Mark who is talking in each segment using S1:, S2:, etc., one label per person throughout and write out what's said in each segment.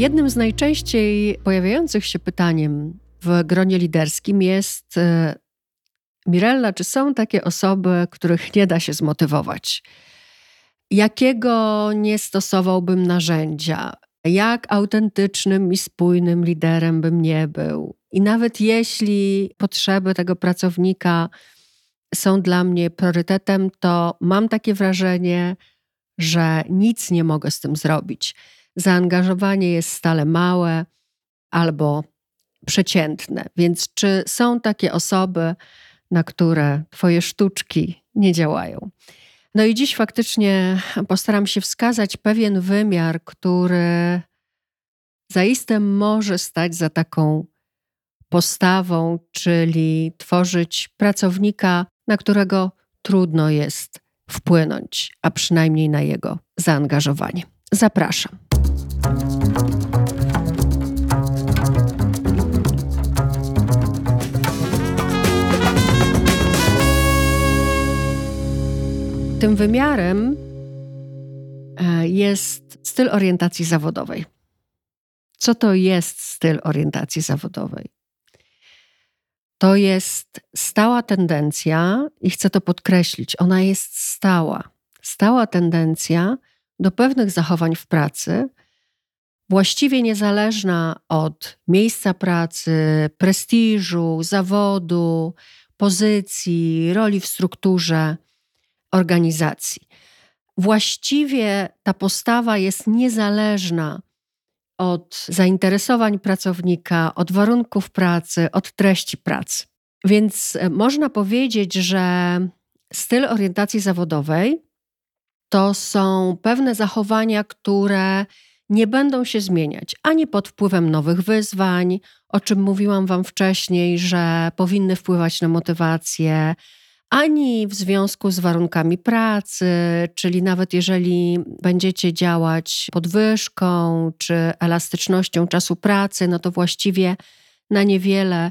S1: Jednym z najczęściej pojawiających się pytaniem w gronie liderskim jest e, Mirella, czy są takie osoby, których nie da się zmotywować? Jakiego nie stosowałbym narzędzia? Jak autentycznym i spójnym liderem bym nie był? I nawet jeśli potrzeby tego pracownika są dla mnie priorytetem, to mam takie wrażenie, że nic nie mogę z tym zrobić. Zaangażowanie jest stale małe albo przeciętne. Więc czy są takie osoby, na które Twoje sztuczki nie działają? No i dziś faktycznie postaram się wskazać pewien wymiar, który zaiste może stać za taką postawą, czyli tworzyć pracownika, na którego trudno jest wpłynąć, a przynajmniej na jego zaangażowanie. Zapraszam. Tym wymiarem e, jest styl orientacji zawodowej. Co to jest styl orientacji zawodowej? To jest stała tendencja, i chcę to podkreślić, ona jest stała. Stała tendencja do pewnych zachowań w pracy, właściwie niezależna od miejsca pracy, prestiżu, zawodu, pozycji, roli w strukturze organizacji. Właściwie ta postawa jest niezależna od zainteresowań pracownika, od warunków pracy, od treści pracy. Więc można powiedzieć, że styl orientacji zawodowej to są pewne zachowania, które nie będą się zmieniać ani pod wpływem nowych wyzwań, o czym mówiłam Wam wcześniej, że powinny wpływać na motywację, ani w związku z warunkami pracy, czyli nawet jeżeli będziecie działać podwyżką czy elastycznością czasu pracy, no to właściwie na niewiele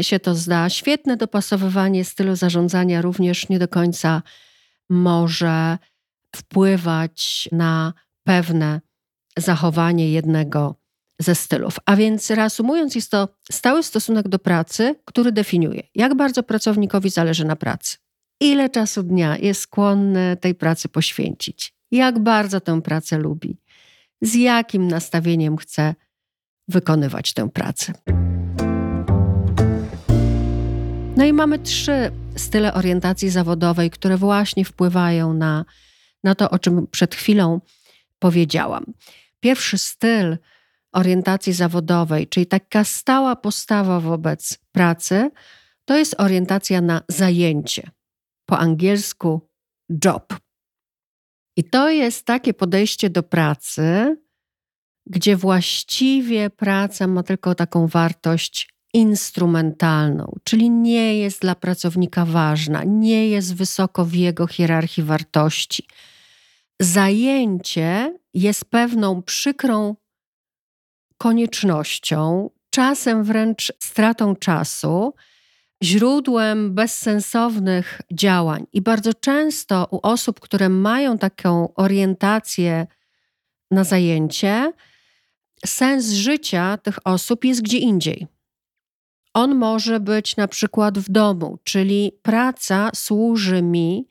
S1: się to zda. Świetne dopasowywanie stylu zarządzania również nie do końca może wpływać na pewne zachowanie jednego ze stylów. A więc reasumując, jest to stały stosunek do pracy, który definiuje, jak bardzo pracownikowi zależy na pracy, ile czasu dnia jest skłonny tej pracy poświęcić, jak bardzo tę pracę lubi, z jakim nastawieniem chce wykonywać tę pracę. No i mamy trzy style orientacji zawodowej, które właśnie wpływają na, na to, o czym przed chwilą powiedziałam. Pierwszy styl orientacji zawodowej, czyli taka stała postawa wobec pracy, to jest orientacja na zajęcie. Po angielsku job. I to jest takie podejście do pracy, gdzie właściwie praca ma tylko taką wartość instrumentalną, czyli nie jest dla pracownika ważna, nie jest wysoko w jego hierarchii wartości. Zajęcie jest pewną przykrą koniecznością, czasem wręcz stratą czasu, źródłem bezsensownych działań. I bardzo często u osób, które mają taką orientację na zajęcie, sens życia tych osób jest gdzie indziej. On może być na przykład w domu, czyli praca służy mi,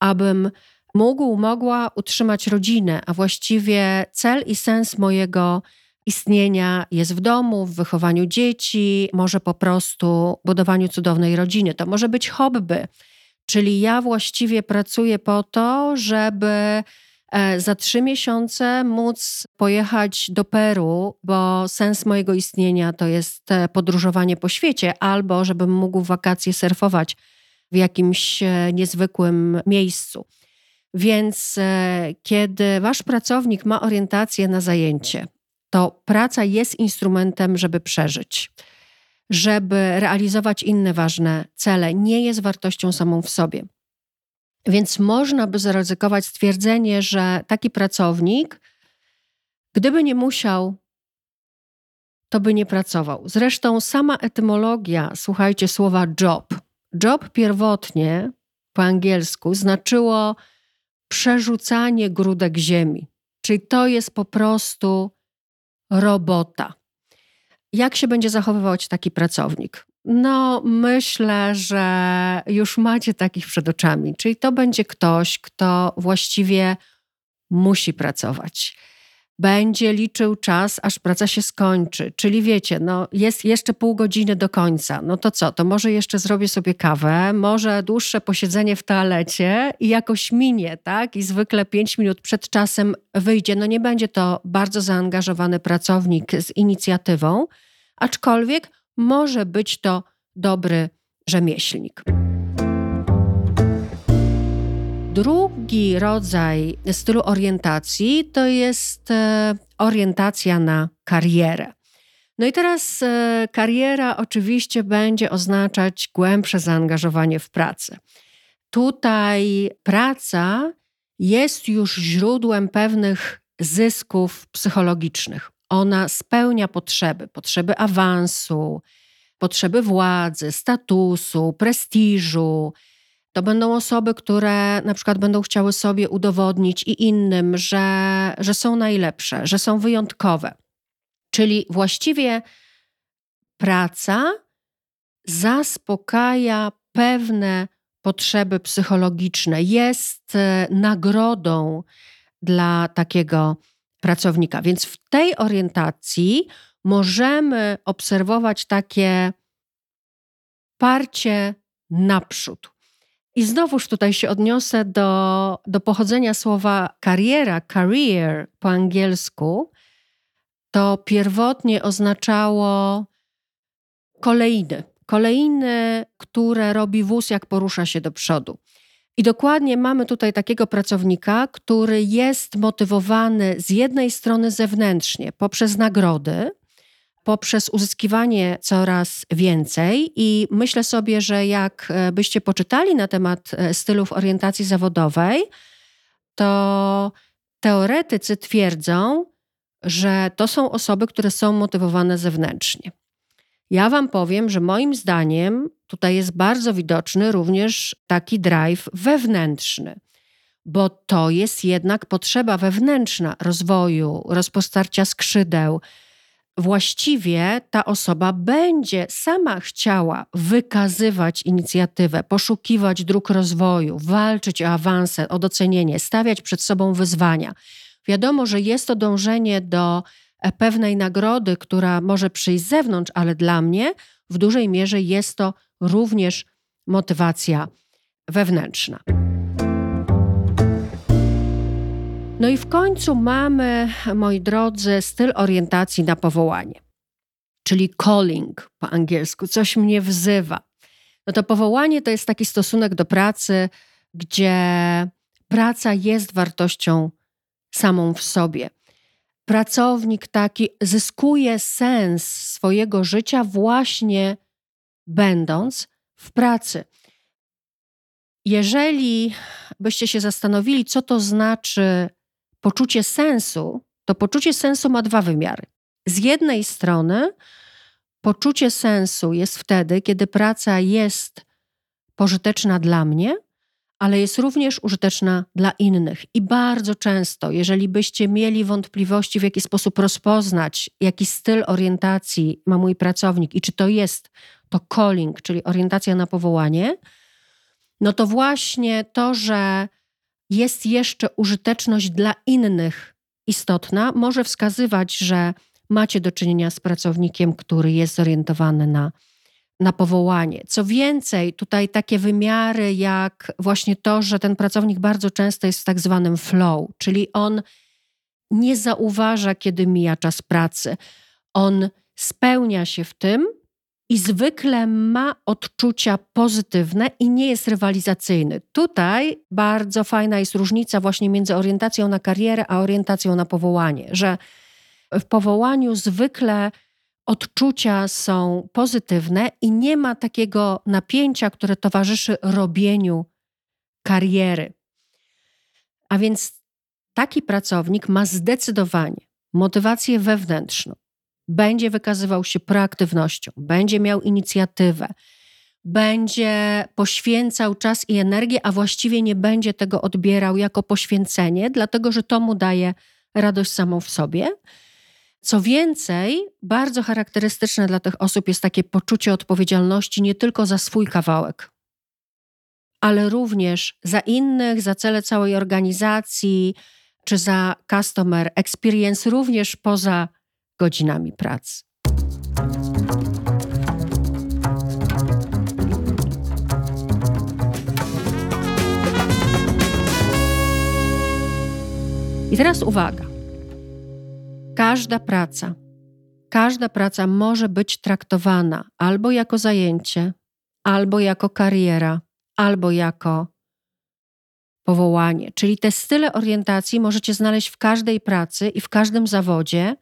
S1: abym mógł, mogła utrzymać rodzinę, a właściwie cel i sens mojego istnienia jest w domu, w wychowaniu dzieci, może po prostu budowaniu cudownej rodziny. To może być hobby, czyli ja właściwie pracuję po to, żeby e, za trzy miesiące móc pojechać do Peru, bo sens mojego istnienia to jest e, podróżowanie po świecie, albo żebym mógł wakacje surfować w jakimś e, niezwykłym miejscu. Więc kiedy wasz pracownik ma orientację na zajęcie, to praca jest instrumentem, żeby przeżyć, żeby realizować inne ważne cele, nie jest wartością samą w sobie. Więc można by zaryzykować stwierdzenie, że taki pracownik, gdyby nie musiał, to by nie pracował. Zresztą sama etymologia, słuchajcie, słowa job. Job pierwotnie po angielsku znaczyło przerzucanie grudek ziemi. Czyli to jest po prostu robota. Jak się będzie zachowywać taki pracownik? No, myślę, że już macie takich przed oczami. Czyli to będzie ktoś, kto właściwie musi pracować będzie liczył czas, aż praca się skończy. Czyli wiecie, no jest jeszcze pół godziny do końca. No to co? To może jeszcze zrobię sobie kawę, może dłuższe posiedzenie w toalecie i jakoś minie, tak? I zwykle pięć minut przed czasem wyjdzie. No nie będzie to bardzo zaangażowany pracownik z inicjatywą, aczkolwiek może być to dobry rzemieślnik. Drugi rodzaj stylu orientacji to jest e, orientacja na karierę. No i teraz e, kariera oczywiście będzie oznaczać głębsze zaangażowanie w pracę. Tutaj praca jest już źródłem pewnych zysków psychologicznych. Ona spełnia potrzeby, potrzeby awansu, potrzeby władzy, statusu, prestiżu, to będą osoby, które na przykład będą chciały sobie udowodnić i innym, że, że są najlepsze, że są wyjątkowe. Czyli właściwie praca zaspokaja pewne potrzeby psychologiczne, jest e, nagrodą dla takiego pracownika. Więc w tej orientacji możemy obserwować takie parcie naprzód. I znowuż tutaj się odniosę do, do pochodzenia słowa kariera, career po angielsku. To pierwotnie oznaczało kolejny. Kolejny, które robi wóz, jak porusza się do przodu. I dokładnie mamy tutaj takiego pracownika, który jest motywowany z jednej strony zewnętrznie poprzez nagrody, poprzez uzyskiwanie coraz więcej. I myślę sobie, że jak e, byście poczytali na temat e, stylów orientacji zawodowej, to teoretycy twierdzą, że to są osoby, które są motywowane zewnętrznie. Ja Wam powiem, że moim zdaniem tutaj jest bardzo widoczny również taki drive wewnętrzny, bo to jest jednak potrzeba wewnętrzna rozwoju, rozpostarcia skrzydeł, właściwie ta osoba będzie sama chciała wykazywać inicjatywę, poszukiwać dróg rozwoju, walczyć o awanse, o docenienie, stawiać przed sobą wyzwania. Wiadomo, że jest to dążenie do e, pewnej nagrody, która może przyjść z zewnątrz, ale dla mnie w dużej mierze jest to również motywacja wewnętrzna. No i w końcu mamy, moi drodzy, styl orientacji na powołanie, czyli calling po angielsku, coś mnie wzywa. No to powołanie to jest taki stosunek do pracy, gdzie praca jest wartością samą w sobie. Pracownik taki zyskuje sens swojego życia właśnie będąc w pracy. Jeżeli byście się zastanowili, co to znaczy poczucie sensu, to poczucie sensu ma dwa wymiary. Z jednej strony, poczucie sensu jest wtedy, kiedy praca jest pożyteczna dla mnie, ale jest również użyteczna dla innych. I bardzo często, jeżeli byście mieli wątpliwości, w jaki sposób rozpoznać, jaki styl orientacji ma mój pracownik i czy to jest to calling, czyli orientacja na powołanie, no to właśnie to, że jest jeszcze użyteczność dla innych istotna, może wskazywać, że macie do czynienia z pracownikiem, który jest zorientowany na, na powołanie. Co więcej, tutaj takie wymiary jak właśnie to, że ten pracownik bardzo często jest w tak zwanym flow, czyli on nie zauważa, kiedy mija czas pracy. On spełnia się w tym i zwykle ma odczucia pozytywne i nie jest rywalizacyjny. Tutaj bardzo fajna jest różnica właśnie między orientacją na karierę a orientacją na powołanie, że w powołaniu zwykle odczucia są pozytywne i nie ma takiego napięcia, które towarzyszy robieniu kariery. A więc taki pracownik ma zdecydowanie motywację wewnętrzną, będzie wykazywał się proaktywnością, będzie miał inicjatywę, będzie poświęcał czas i energię, a właściwie nie będzie tego odbierał jako poświęcenie, dlatego że to mu daje radość samą w sobie. Co więcej, bardzo charakterystyczne dla tych osób jest takie poczucie odpowiedzialności nie tylko za swój kawałek, ale również za innych, za cele całej organizacji, czy za customer experience, również poza godzinami pracy. I teraz uwaga. Każda praca, każda praca może być traktowana albo jako zajęcie, albo jako kariera, albo jako powołanie. Czyli te style orientacji możecie znaleźć w każdej pracy i w każdym zawodzie,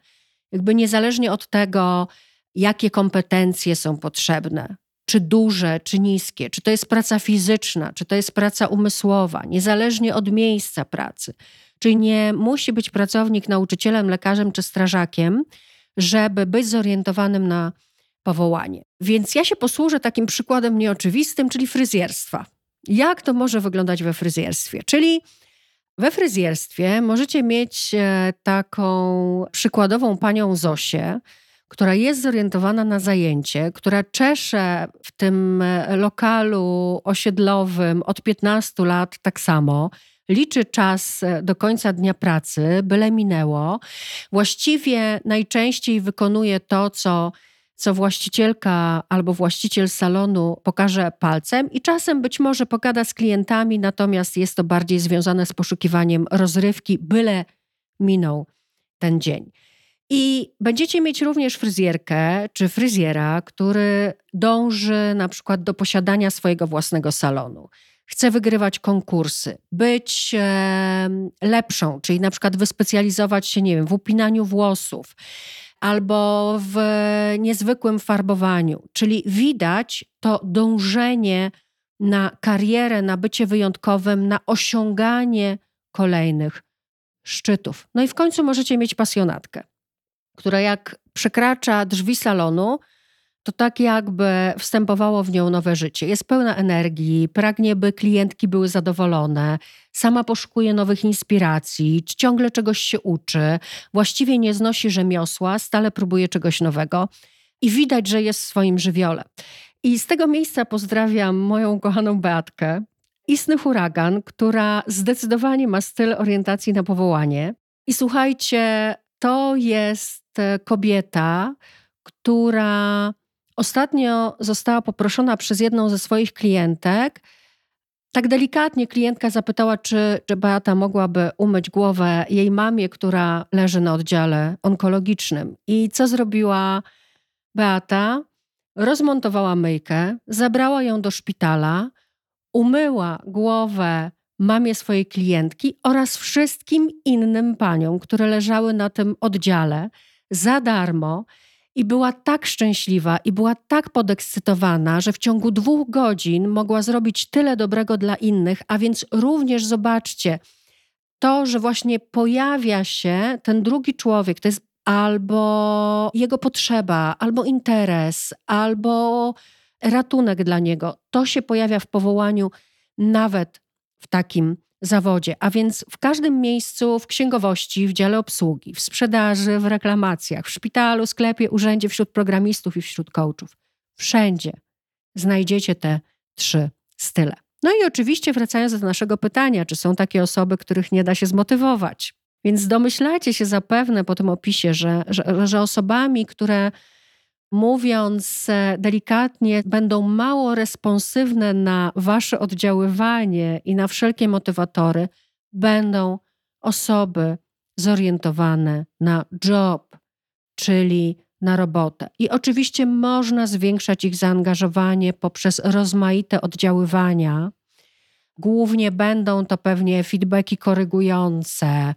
S1: jakby niezależnie od tego, jakie kompetencje są potrzebne, czy duże, czy niskie, czy to jest praca fizyczna, czy to jest praca umysłowa, niezależnie od miejsca pracy. Czyli nie musi być pracownik nauczycielem, lekarzem czy strażakiem, żeby być zorientowanym na powołanie. Więc ja się posłużę takim przykładem nieoczywistym, czyli fryzjerstwa. Jak to może wyglądać we fryzjerstwie? Czyli we fryzjerstwie możecie mieć e, taką przykładową panią Zosię, która jest zorientowana na zajęcie, która czesze w tym e, lokalu osiedlowym od 15 lat tak samo, liczy czas e, do końca dnia pracy, byle minęło. Właściwie najczęściej wykonuje to, co co właścicielka albo właściciel salonu pokaże palcem i czasem być może pogada z klientami, natomiast jest to bardziej związane z poszukiwaniem rozrywki, byle minął ten dzień. I będziecie mieć również fryzjerkę czy fryzjera, który dąży na przykład do posiadania swojego własnego salonu. Chce wygrywać konkursy, być e, lepszą, czyli na przykład wyspecjalizować się, nie wiem, w upinaniu włosów, albo w niezwykłym farbowaniu. Czyli widać to dążenie na karierę, na bycie wyjątkowym, na osiąganie kolejnych szczytów. No i w końcu możecie mieć pasjonatkę, która jak przekracza drzwi salonu, to tak jakby wstępowało w nią nowe życie. Jest pełna energii, pragnie, by klientki były zadowolone, sama poszukuje nowych inspiracji, ciągle czegoś się uczy, właściwie nie znosi rzemiosła, stale próbuje czegoś nowego i widać, że jest w swoim żywiole. I z tego miejsca pozdrawiam moją kochaną Beatkę, istny huragan, która zdecydowanie ma styl orientacji na powołanie. I słuchajcie, to jest kobieta, która Ostatnio została poproszona przez jedną ze swoich klientek. Tak delikatnie klientka zapytała, czy, czy Beata mogłaby umyć głowę jej mamie, która leży na oddziale onkologicznym. I co zrobiła Beata? Rozmontowała myjkę, zabrała ją do szpitala, umyła głowę mamie swojej klientki oraz wszystkim innym paniom, które leżały na tym oddziale za darmo. I była tak szczęśliwa i była tak podekscytowana, że w ciągu dwóch godzin mogła zrobić tyle dobrego dla innych, a więc również zobaczcie, to, że właśnie pojawia się ten drugi człowiek, to jest albo jego potrzeba, albo interes, albo ratunek dla niego. To się pojawia w powołaniu nawet w takim zawodzie, a więc w każdym miejscu, w księgowości, w dziale obsługi, w sprzedaży, w reklamacjach, w szpitalu, sklepie, urzędzie, wśród programistów i wśród coachów. Wszędzie znajdziecie te trzy style. No i oczywiście wracając do naszego pytania, czy są takie osoby, których nie da się zmotywować? Więc domyślacie się zapewne po tym opisie, że, że, że osobami, które mówiąc e, delikatnie, będą mało responsywne na wasze oddziaływanie i na wszelkie motywatory, będą osoby zorientowane na job, czyli na robotę. I oczywiście można zwiększać ich zaangażowanie poprzez rozmaite oddziaływania. Głównie będą to pewnie feedbacki korygujące,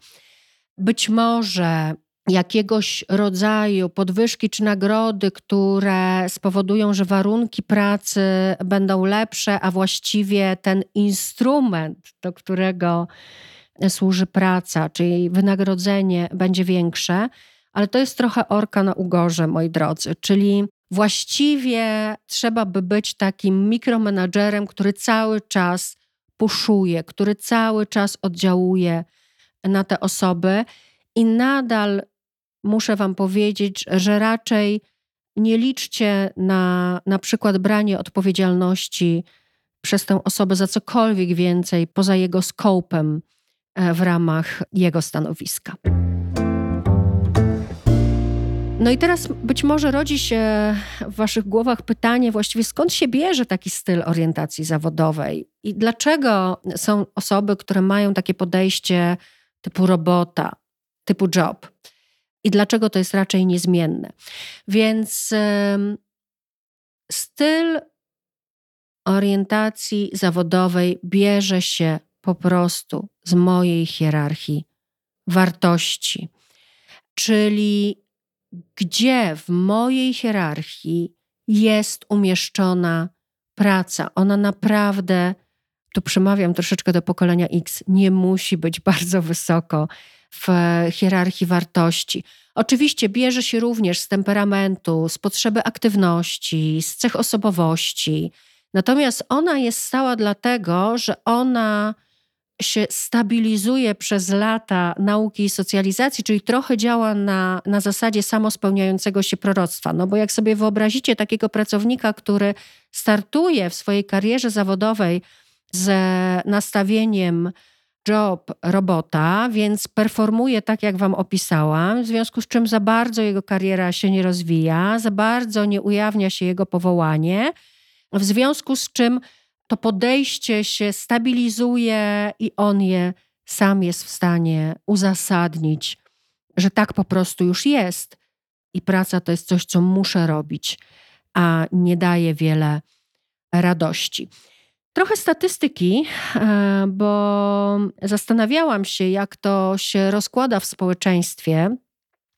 S1: być może jakiegoś rodzaju podwyżki czy nagrody, które spowodują, że warunki pracy będą lepsze, a właściwie ten instrument, do którego służy praca, czyli wynagrodzenie będzie większe, ale to jest trochę orka na ugorze, moi drodzy, czyli właściwie trzeba by być takim mikromenadżerem, który cały czas puszuje, który cały czas oddziałuje na te osoby i nadal muszę Wam powiedzieć, że raczej nie liczcie na na przykład branie odpowiedzialności przez tę osobę za cokolwiek więcej poza jego skopem e, w ramach jego stanowiska. No i teraz być może rodzi się w Waszych głowach pytanie, właściwie skąd się bierze taki styl orientacji zawodowej i dlaczego są osoby, które mają takie podejście typu robota, typu job i dlaczego to jest raczej niezmienne. Więc styl orientacji zawodowej bierze się po prostu z mojej hierarchii wartości, czyli gdzie w mojej hierarchii jest umieszczona praca. Ona naprawdę, tu przemawiam troszeczkę do pokolenia X, nie musi być bardzo wysoko w hierarchii wartości. Oczywiście bierze się również z temperamentu, z potrzeby aktywności, z cech osobowości. Natomiast ona jest stała dlatego, że ona się stabilizuje przez lata nauki i socjalizacji, czyli trochę działa na, na zasadzie samospełniającego się proroctwa. No bo jak sobie wyobrazicie takiego pracownika, który startuje w swojej karierze zawodowej z nastawieniem job robota, więc performuje tak, jak Wam opisałam, w związku z czym za bardzo jego kariera się nie rozwija, za bardzo nie ujawnia się jego powołanie, w związku z czym to podejście się stabilizuje i on je sam jest w stanie uzasadnić, że tak po prostu już jest i praca to jest coś, co muszę robić, a nie daje wiele radości. Trochę statystyki, e, bo zastanawiałam się, jak to się rozkłada w społeczeństwie.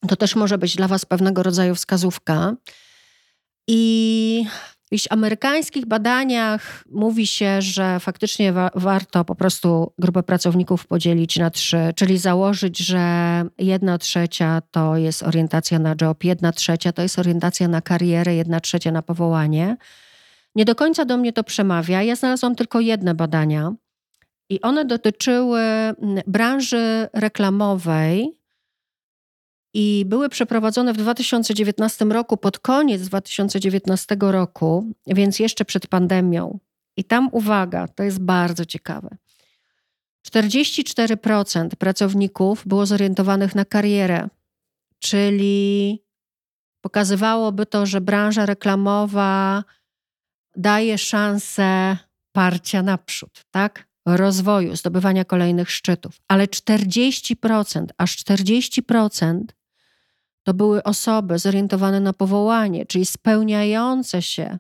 S1: To też może być dla Was pewnego rodzaju wskazówka. I w amerykańskich badaniach mówi się, że faktycznie wa warto po prostu grupę pracowników podzielić na trzy, czyli założyć, że jedna trzecia to jest orientacja na job, jedna trzecia to jest orientacja na karierę, jedna trzecia na powołanie. Nie do końca do mnie to przemawia. Ja znalazłam tylko jedne badania i one dotyczyły mm, branży reklamowej i były przeprowadzone w 2019 roku, pod koniec 2019 roku, więc jeszcze przed pandemią. I tam uwaga, to jest bardzo ciekawe. 44% pracowników było zorientowanych na karierę, czyli pokazywałoby to, że branża reklamowa daje szansę parcia naprzód, tak? Rozwoju, zdobywania kolejnych szczytów. Ale 40%, aż 40% to były osoby zorientowane na powołanie, czyli spełniające się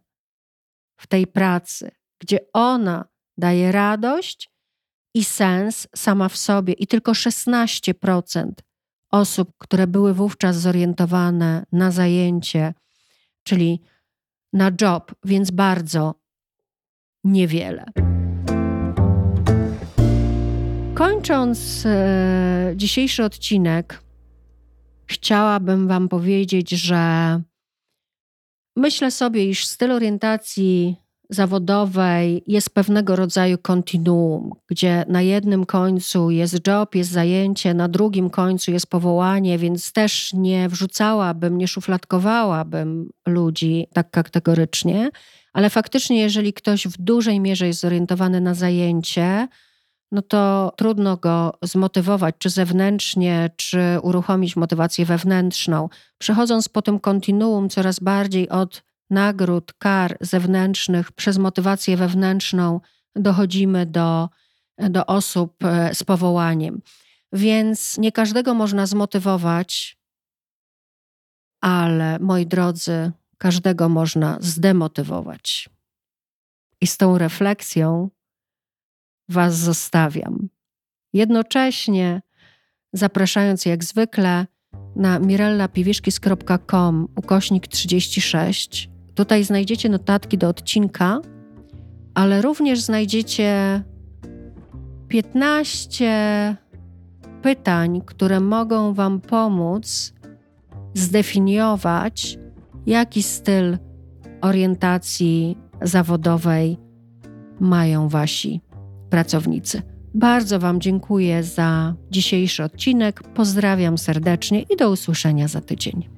S1: w tej pracy, gdzie ona daje radość i sens sama w sobie, i tylko 16% osób, które były wówczas zorientowane na zajęcie, czyli na job, więc bardzo niewiele. Kończąc e, dzisiejszy odcinek, chciałabym Wam powiedzieć, że myślę sobie, iż styl orientacji zawodowej jest pewnego rodzaju kontinuum, gdzie na jednym końcu jest job, jest zajęcie, na drugim końcu jest powołanie, więc też nie wrzucałabym, nie szufladkowałabym ludzi tak kategorycznie, ale faktycznie, jeżeli ktoś w dużej mierze jest zorientowany na zajęcie, no to trudno go zmotywować, czy zewnętrznie, czy uruchomić motywację wewnętrzną. Przechodząc po tym kontinuum coraz bardziej od nagród, kar zewnętrznych przez motywację wewnętrzną dochodzimy do, do osób e, z powołaniem. Więc nie każdego można zmotywować, ale moi drodzy, każdego można zdemotywować. I z tą refleksją Was zostawiam. Jednocześnie zapraszając jak zwykle na mirellapiwiszkis.com ukośnik 36. Tutaj znajdziecie notatki do odcinka, ale również znajdziecie 15 pytań, które mogą Wam pomóc zdefiniować, jaki styl orientacji zawodowej mają Wasi pracownicy. Bardzo Wam dziękuję za dzisiejszy odcinek. Pozdrawiam serdecznie i do usłyszenia za tydzień.